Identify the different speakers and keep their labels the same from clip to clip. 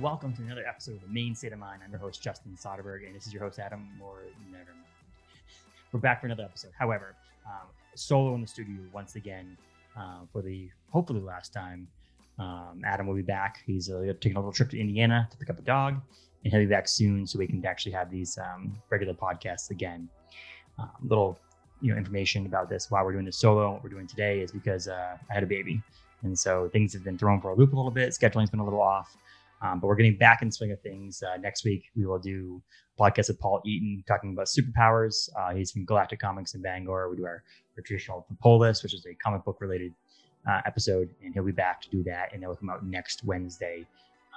Speaker 1: Welcome to another episode of the Maine State of Mind. I'm your host, Justin Soderberg, and this is your host, Adam, or never mind. We're back for another episode. However, um, solo in the studio once again uh, for the hopefully last time. Um, Adam will be back. He's uh, taking a little trip to Indiana to pick up a dog, and he'll be back soon so we can actually have these um, regular podcasts again. Um, little you know information about this why we're doing this solo. What we're doing today is because uh, I had a baby, and so things have been thrown for a loop a little bit. Scheduling's been a little off. Um, but we're getting back in swing of things. Uh, next week, we will do a podcast with Paul Eaton talking about superpowers. Uh, he's from Galactic Comics in Bangor. We do our, our traditional pull list, which is a comic book related uh, episode, and he'll be back to do that. And that will come out next Wednesday,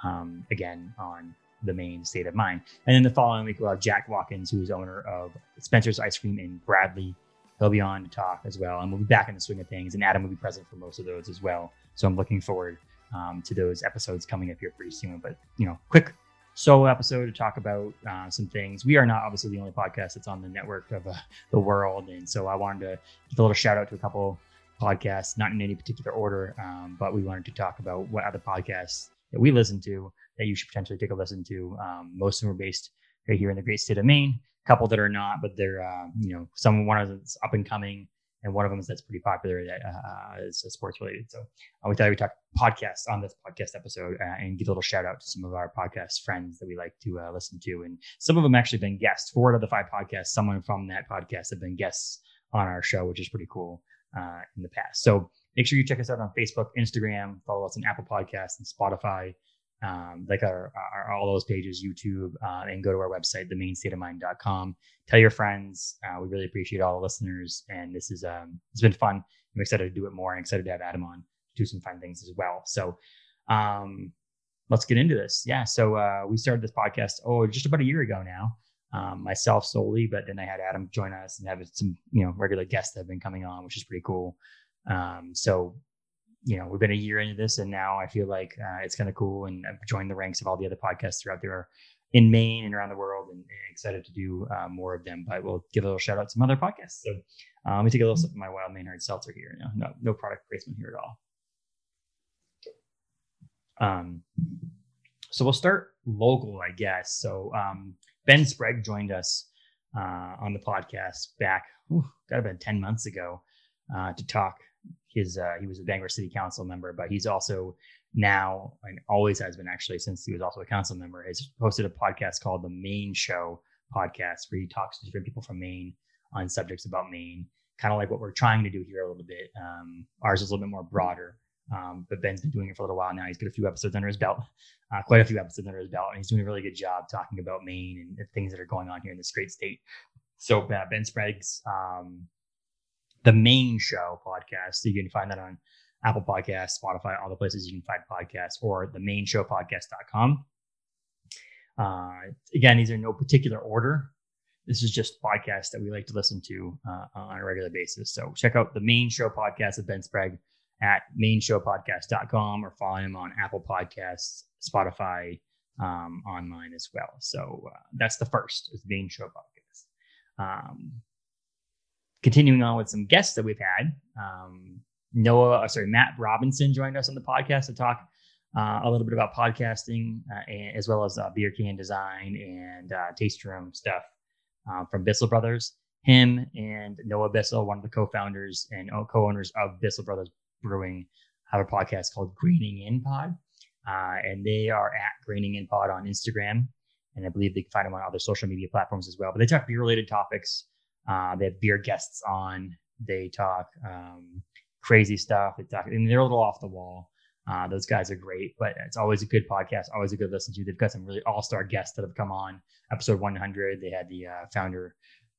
Speaker 1: um, again on the Maine State of Mind. And then the following week, we'll have Jack Watkins, who is owner of Spencer's Ice Cream in Bradley. He'll be on to talk as well, and we'll be back in the swing of things. And Adam will be present for most of those as well. So I'm looking forward um, to those episodes coming up here pretty soon. But you know, quick solo episode to talk about uh, some things. We are not obviously the only podcast that's on the network of uh, the world, and so I wanted to give a little shout out to a couple podcasts, not in any particular order, um, but we wanted to talk about what other podcasts that we listen to that you should potentially take a listen to. Um, most of them are based right here in the great state of Maine. A couple that are not, but they're uh, you know some one of them's up and coming and one of them is that's pretty popular that uh, is sports related. So uh, we thought we'd talk podcasts on this podcast episode uh, and give a little shout out to some of our podcast friends that we like to uh, listen to, and some of them actually been guests. Four out of the five podcasts, someone from that podcast have been guests on our show, which is pretty cool uh, in the past. So make sure you check us out on Facebook, Instagram, follow us on Apple Podcasts and Spotify um, like our, our, all those pages, YouTube, uh, and go to our website, themainestateofmind.com. Tell your friends. Uh, we really appreciate all the listeners, and this is um, it's been fun. I'm excited to do it more, and excited to have Adam on to do some fun things as well. So, um, let's get into this. Yeah. So uh, we started this podcast oh just about a year ago now. Um, myself solely, but then I had Adam join us and have some you know regular guests that have been coming on, which is pretty cool. Um, so you know, we've been a year into this, and now I feel like uh, it's kind of cool, and I've joined the ranks of all the other podcasts throughout there in Maine and around the world, and, and excited to do uh, more of them. But we'll give a little shout out to some other podcasts. So uh, let me take a little sip of my Wild Maine Hard Seltzer here. No, no product placement here at all. Um, so we'll start local, I guess. So um, Ben Sprague joined us uh, on the podcast back, got about ten months ago, uh, to talk his uh, he was a Bangor City Council member, but he's also now and always has been actually since he was also a council member. Has hosted a podcast called the Maine Show podcast, where he talks to different people from Maine on subjects about Maine, kind of like what we're trying to do here a little bit. Um, ours is a little bit more broader, um, but Ben's been doing it for a little while now. He's got a few episodes under his belt, uh, quite a few episodes under his belt, and he's doing a really good job talking about Maine and the things that are going on here in this great state. So uh, Ben Sprague's um, the Maine Show podcast. So you can find that on Apple Podcasts, Spotify, all the places you can find podcasts, or the Maine Show podcast.com. Uh, again, these are no particular order. This is just podcasts that we like to listen to uh, on a regular basis. So check out the Maine Show podcast of Ben Sprague at maineshowpodcast.com or follow him on Apple Podcasts, Spotify, um, online as well. So uh, that's the first is Maine Show podcast. Um, continuing on with some guests that we've had. Um, Noah, uh, sorry, Matt Robinson joined us on the podcast to talk uh, a little bit about podcasting, uh, and, as well as uh, beer can design and uh, taste room stuff from Bissell Brothers. Him and Noah Bissell, one of the co-founders and co-owners of Bissell Brothers Brewing, have a podcast called Graining In Pod, and they are at Graining In Pod on Instagram, and I believe they can find them on other social media platforms as well. But they talk beer-related topics. Uh, they have beer guests on. They talk um, crazy stuff. They talk, and they're a little off the wall. Uh, those guys are great, but it's always a good podcast, always a good listen to. They've got some really all star guests that have come on. Episode 100, they had the uh, founder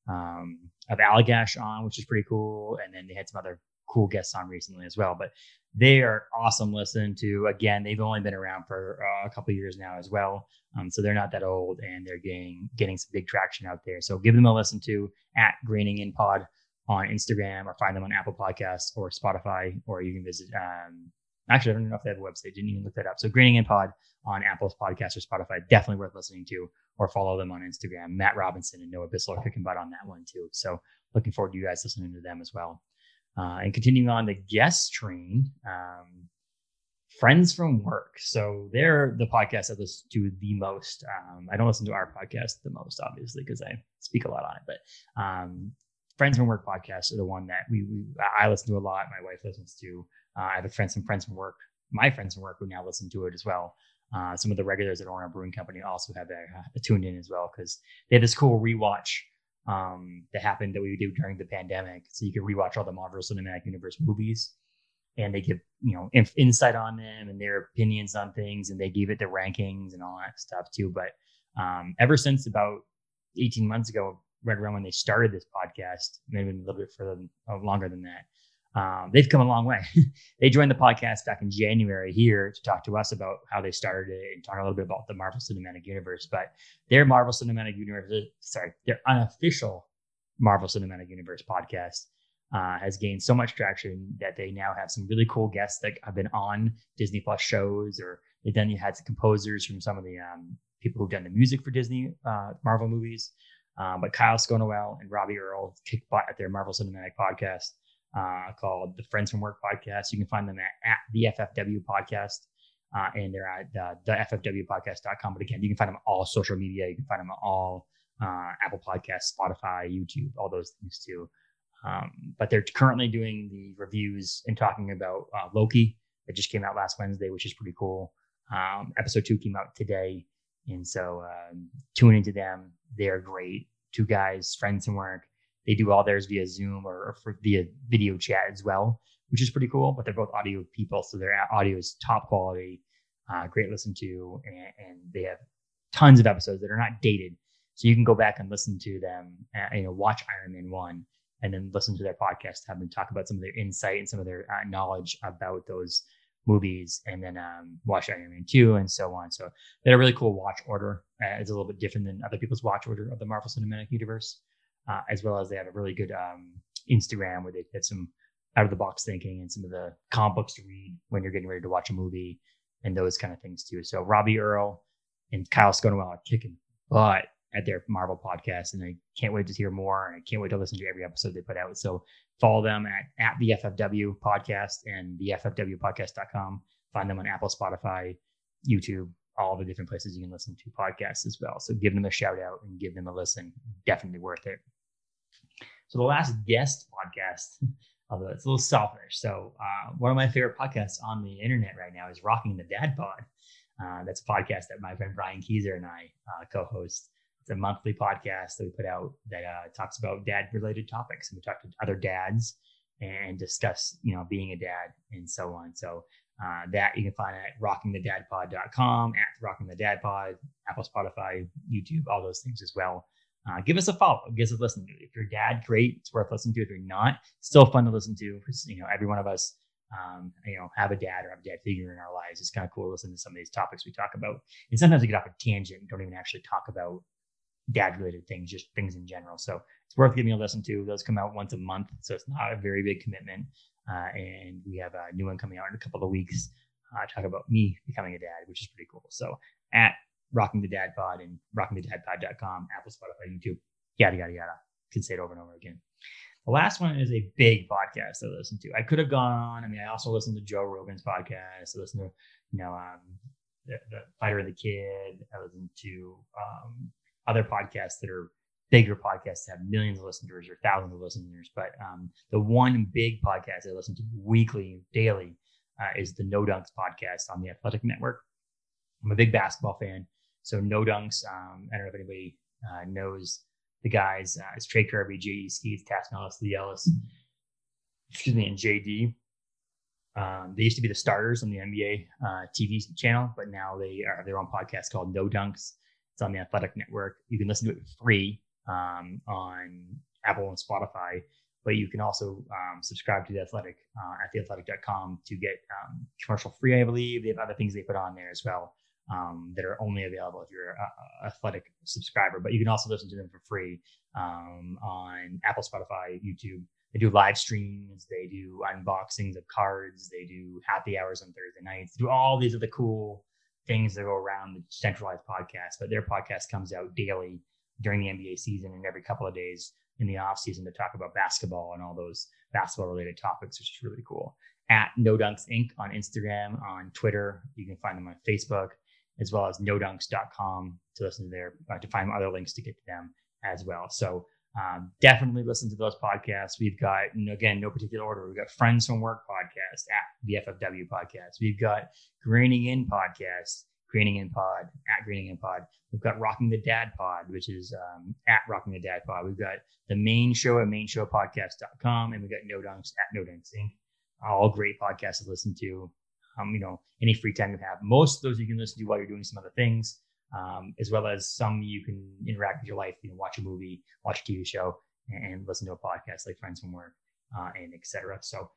Speaker 1: um, of Allagash on, which is pretty cool. And then they had some other cool guests on recently as well. But they are awesome listen to. Again, they've only been around for uh, a couple years now as well, um, so they're not that old, and they're getting getting some big traction out there. So give them a listen to at Graining In Pod on Instagram, or find them on Apple Podcasts or Spotify, or you can visit. Um, actually, I don't know if they have a website. Didn't even look that up. So Graining In Pod on Apple's podcast or Spotify. Definitely worth listening to, or follow them on Instagram. Matt Robinson and Noah Bissell are kicking butt on that one too. So looking forward to you guys listening to them as well. Uh, and continuing on the guest train, um, friends from work. So they're the podcast I listen to the most. Um, I don't listen to our podcast the most, obviously, because I speak a lot on it. But um, friends from work podcasts are the one that we, we I listen to a lot. My wife listens to. Uh, I have a friend, some friends from work, my friends from work who now listen to it as well. Uh, some of the regulars at Orono Brewing Company also have that uh, tuned in as well because they have this cool rewatch um, that happened that we do during the pandemic. So you can rewatch all the Marvel Cinematic Universe movies and they give you know inf- insight on them and their opinions on things and they give it the rankings and all that stuff too but um, ever since about 18 months ago right around when they started this podcast maybe a little bit further uh, longer than that um, they've come a long way they joined the podcast back in january here to talk to us about how they started it and talk a little bit about the marvel cinematic universe but their marvel cinematic universe sorry their unofficial marvel cinematic universe podcast uh, has gained so much traction that they now have some really cool guests that have been on Disney Plus shows, or they've done then had some composers from some of the um, people who've done the music for Disney uh, Marvel movies. Um, but Kyle Sconowell and Robbie Earl kick butt at their Marvel Cinematic podcast uh, called the Friends from Work podcast. You can find them at, at the FFW podcast. Uh, and they're at uh, the ffwpodcast.com. But again, you can find them on all social media. You can find them on all uh, Apple Podcasts, Spotify, YouTube, all those things too. Um, but they're currently doing the reviews and talking about uh, Loki that just came out last Wednesday, which is pretty cool. Um, episode two came out today. And so um, tune into them. They're great. Two guys, friends from work. They do all theirs via Zoom or, via video chat as well, which is pretty cool. But they're both audio people. So their audio is top quality, uh, great listen to. And, and, they have tons of episodes that are not dated. So you can go back and listen to them, uh, you know, watch Iron Man 1 and then listen to their podcast, have them talk about some of their insight and some of their uh, knowledge about those movies, and then um, watch Iron Man 2 and so on. So they had a really cool watch order. Uh, it's a little bit different than other people's watch order of the Marvel Cinematic Universe, uh, as well as they have a really good um, Instagram where they have some out of the box thinking and some of the comic books to read when you're getting ready to watch a movie and those kind of things too. So Robbie Earl and Kyle Sconowell are kicking butt at their Marvel podcast, and I can't wait to hear more. And I can't wait to listen to every episode they put out. So follow them at, at the FFW podcast and the FFWpodcast.com. Find them on Apple, Spotify, YouTube, all the different places you can listen to podcasts as well. So give them a shout out and give them a listen. Definitely worth it. So the last guest podcast, although it's a little selfish. So uh, one of my favorite podcasts on the internet right now is Rocking the Dad Pod. Uh, that's a podcast that my friend Brian Keyser and I uh, co-host. It's a monthly podcast that we put out that uh, talks about dad related topics. And we talk to other dads and discuss, you know, being a dad and so on. So uh, that you can find at rockingthedadpod.com, at rockingthedadpod, Apple, Spotify, YouTube, all those things as well. Uh, give us a follow. Give us a listen. If you're dad, great. It's worth listening to. If you're not, still fun to listen to you know every one of us, um, you know, have a dad or have a dad figure in our lives. It's kind of cool to listen to some of these topics we talk about. And sometimes we get off a tangent and don't even actually talk about dad related things, just things in general. So it's worth giving a listen to. Those come out once a month, so it's not a very big commitment. Uh, and we have a new one coming out in a couple of weeks. Uh, talk about me becoming a dad, which is pretty cool. So at Rocking the Dad Pod and rockingthedadpod.com, Apple, Spotify, YouTube, yada yada yada. Can say it over and over again. The last one is a big podcast I listen to. I could have gone on. I mean, I also listen to Joe Rogan's podcast. I listen to, you know, um, the, the Fighter and the Kid. I listen to um, other podcasts that are bigger podcasts that have millions of listeners or thousands of listeners. But um, the one big podcast I listen to weekly, daily, uh, is the No Dunks podcast on the Athletic Network. I'm a big basketball fan, so No Dunks. Um, I don't know if anybody uh, knows the guys. Uh, it's Trey Kirby, J.E. Skeets, Cass Ellis, Leigh Ellis, excuse me, and J.D. Um, they used to be the starters on the NBA uh, TV channel, but now they are their own podcast called No Dunks. It's on the Athletic Network. You can listen to it free um, on Apple and Spotify, but you can also um, subscribe to the Athletic uh, at theathletic.com to get um, commercial free. I believe they have other things they put on there as well um, that are only available if you're a, Athletic subscriber. But you can also listen to them for free um, on Apple, Spotify, YouTube. They do live streams. They do unboxings of cards. They do happy hours on Thursday nights. They do all these other cool things that go around the centralized podcast, but their podcast comes out daily during the NBA season and every couple of days in the off season to talk about basketball and all those basketball related topics, which is really cool. At No Dunks Inc. on Instagram, on Twitter. You can find them on Facebook, as well as nodunks.com to listen to their, uh, to find other links to get to them as well. So um, definitely listen to those podcasts. We've got, again, no particular order. We've got Friends from Work podcast at the FFW podcast. We've got Greening In podcast, Greening In Pod at Greening In Pod. We've got Rocking the Dad Pod, which is um, at Rocking the Dad Pod. We've got the Maine Show at maineshowpodcast.com, and we've got No Dunks at No Dunks Inc. All great podcasts to listen to. Um, you know, any free time you have. Most of those you can listen to while you're doing some other things um, as well as some you can interact with your life, you know, watch a movie, watch a TV show, and listen to a podcast like Friends from Work, uh, and etc. So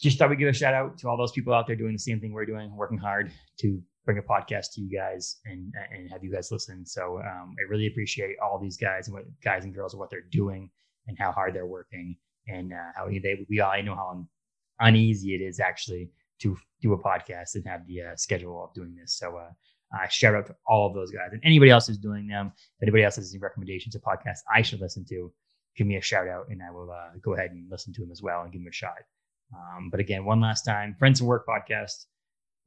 Speaker 1: just thought we'd give a shout out to all those people out there doing the same thing we're doing, working hard to bring a podcast to you guys and and have you guys listen. So um, I really appreciate all these guys and what guys and girls and what they're doing and how hard they're working and uh, how they we all I know how uneasy it is actually to do a podcast and have the uh, schedule of doing this. So uh, shout out to all of those guys and anybody else who's doing them. Anybody else has any recommendations of podcasts I should listen to, give me a shout out and I will uh, go ahead and listen to them as well and give them a shot. Um, but again, one last time, Friends and Work podcast,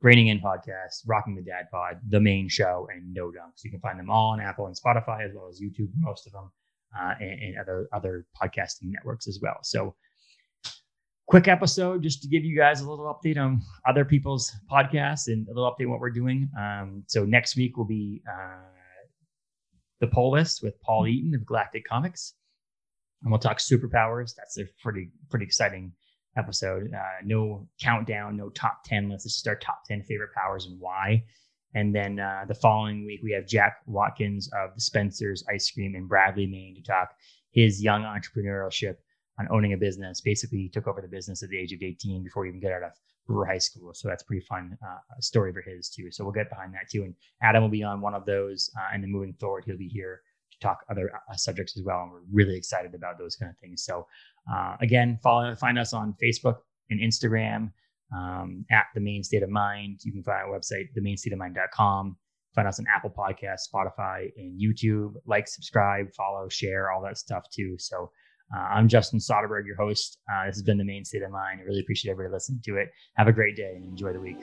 Speaker 1: Graining In podcast, Rocking the Dad Pod, the Maine Show, and No Dunks. You can find them all on Apple and Spotify as well as YouTube, most of them, uh, and, and other other podcasting networks as well. So quick episode just to give you guys a little update on other people's podcasts and a little update on what we're doing. Um, so next week will be uh, the poll list with Paul Eaton of Galactic Comics, and we'll talk superpowers. That's a pretty pretty exciting episode. Uh, no countdown, no top ten list. This is just our top ten favorite powers and why. And then uh, the following week we have Jack Watkins of the Spencer's Ice Cream in Bradley, Maine, to talk his young entrepreneurship on owning a business. Basically, he took over the business at the age of 18 before he even got out of Brewer High School. So that's pretty fun uh, story for his too. So we'll get behind that too. And Adam will be on one of those, uh, and then moving forward, he'll be here to talk other uh, subjects as well. And we're really excited about those kind of things. So uh, again, follow find us on Facebook and Instagram um, at the Maine State of Mind. You can find our website, themainestateofmind.com. Find us on Apple Podcasts, Spotify, and YouTube. Like, subscribe, follow, share, all that stuff too. So uh, I'm Justin Soderberg, your host. Uh, this has been the Maine state of mind. I really appreciate everybody listening to it. Have a great day and enjoy the week.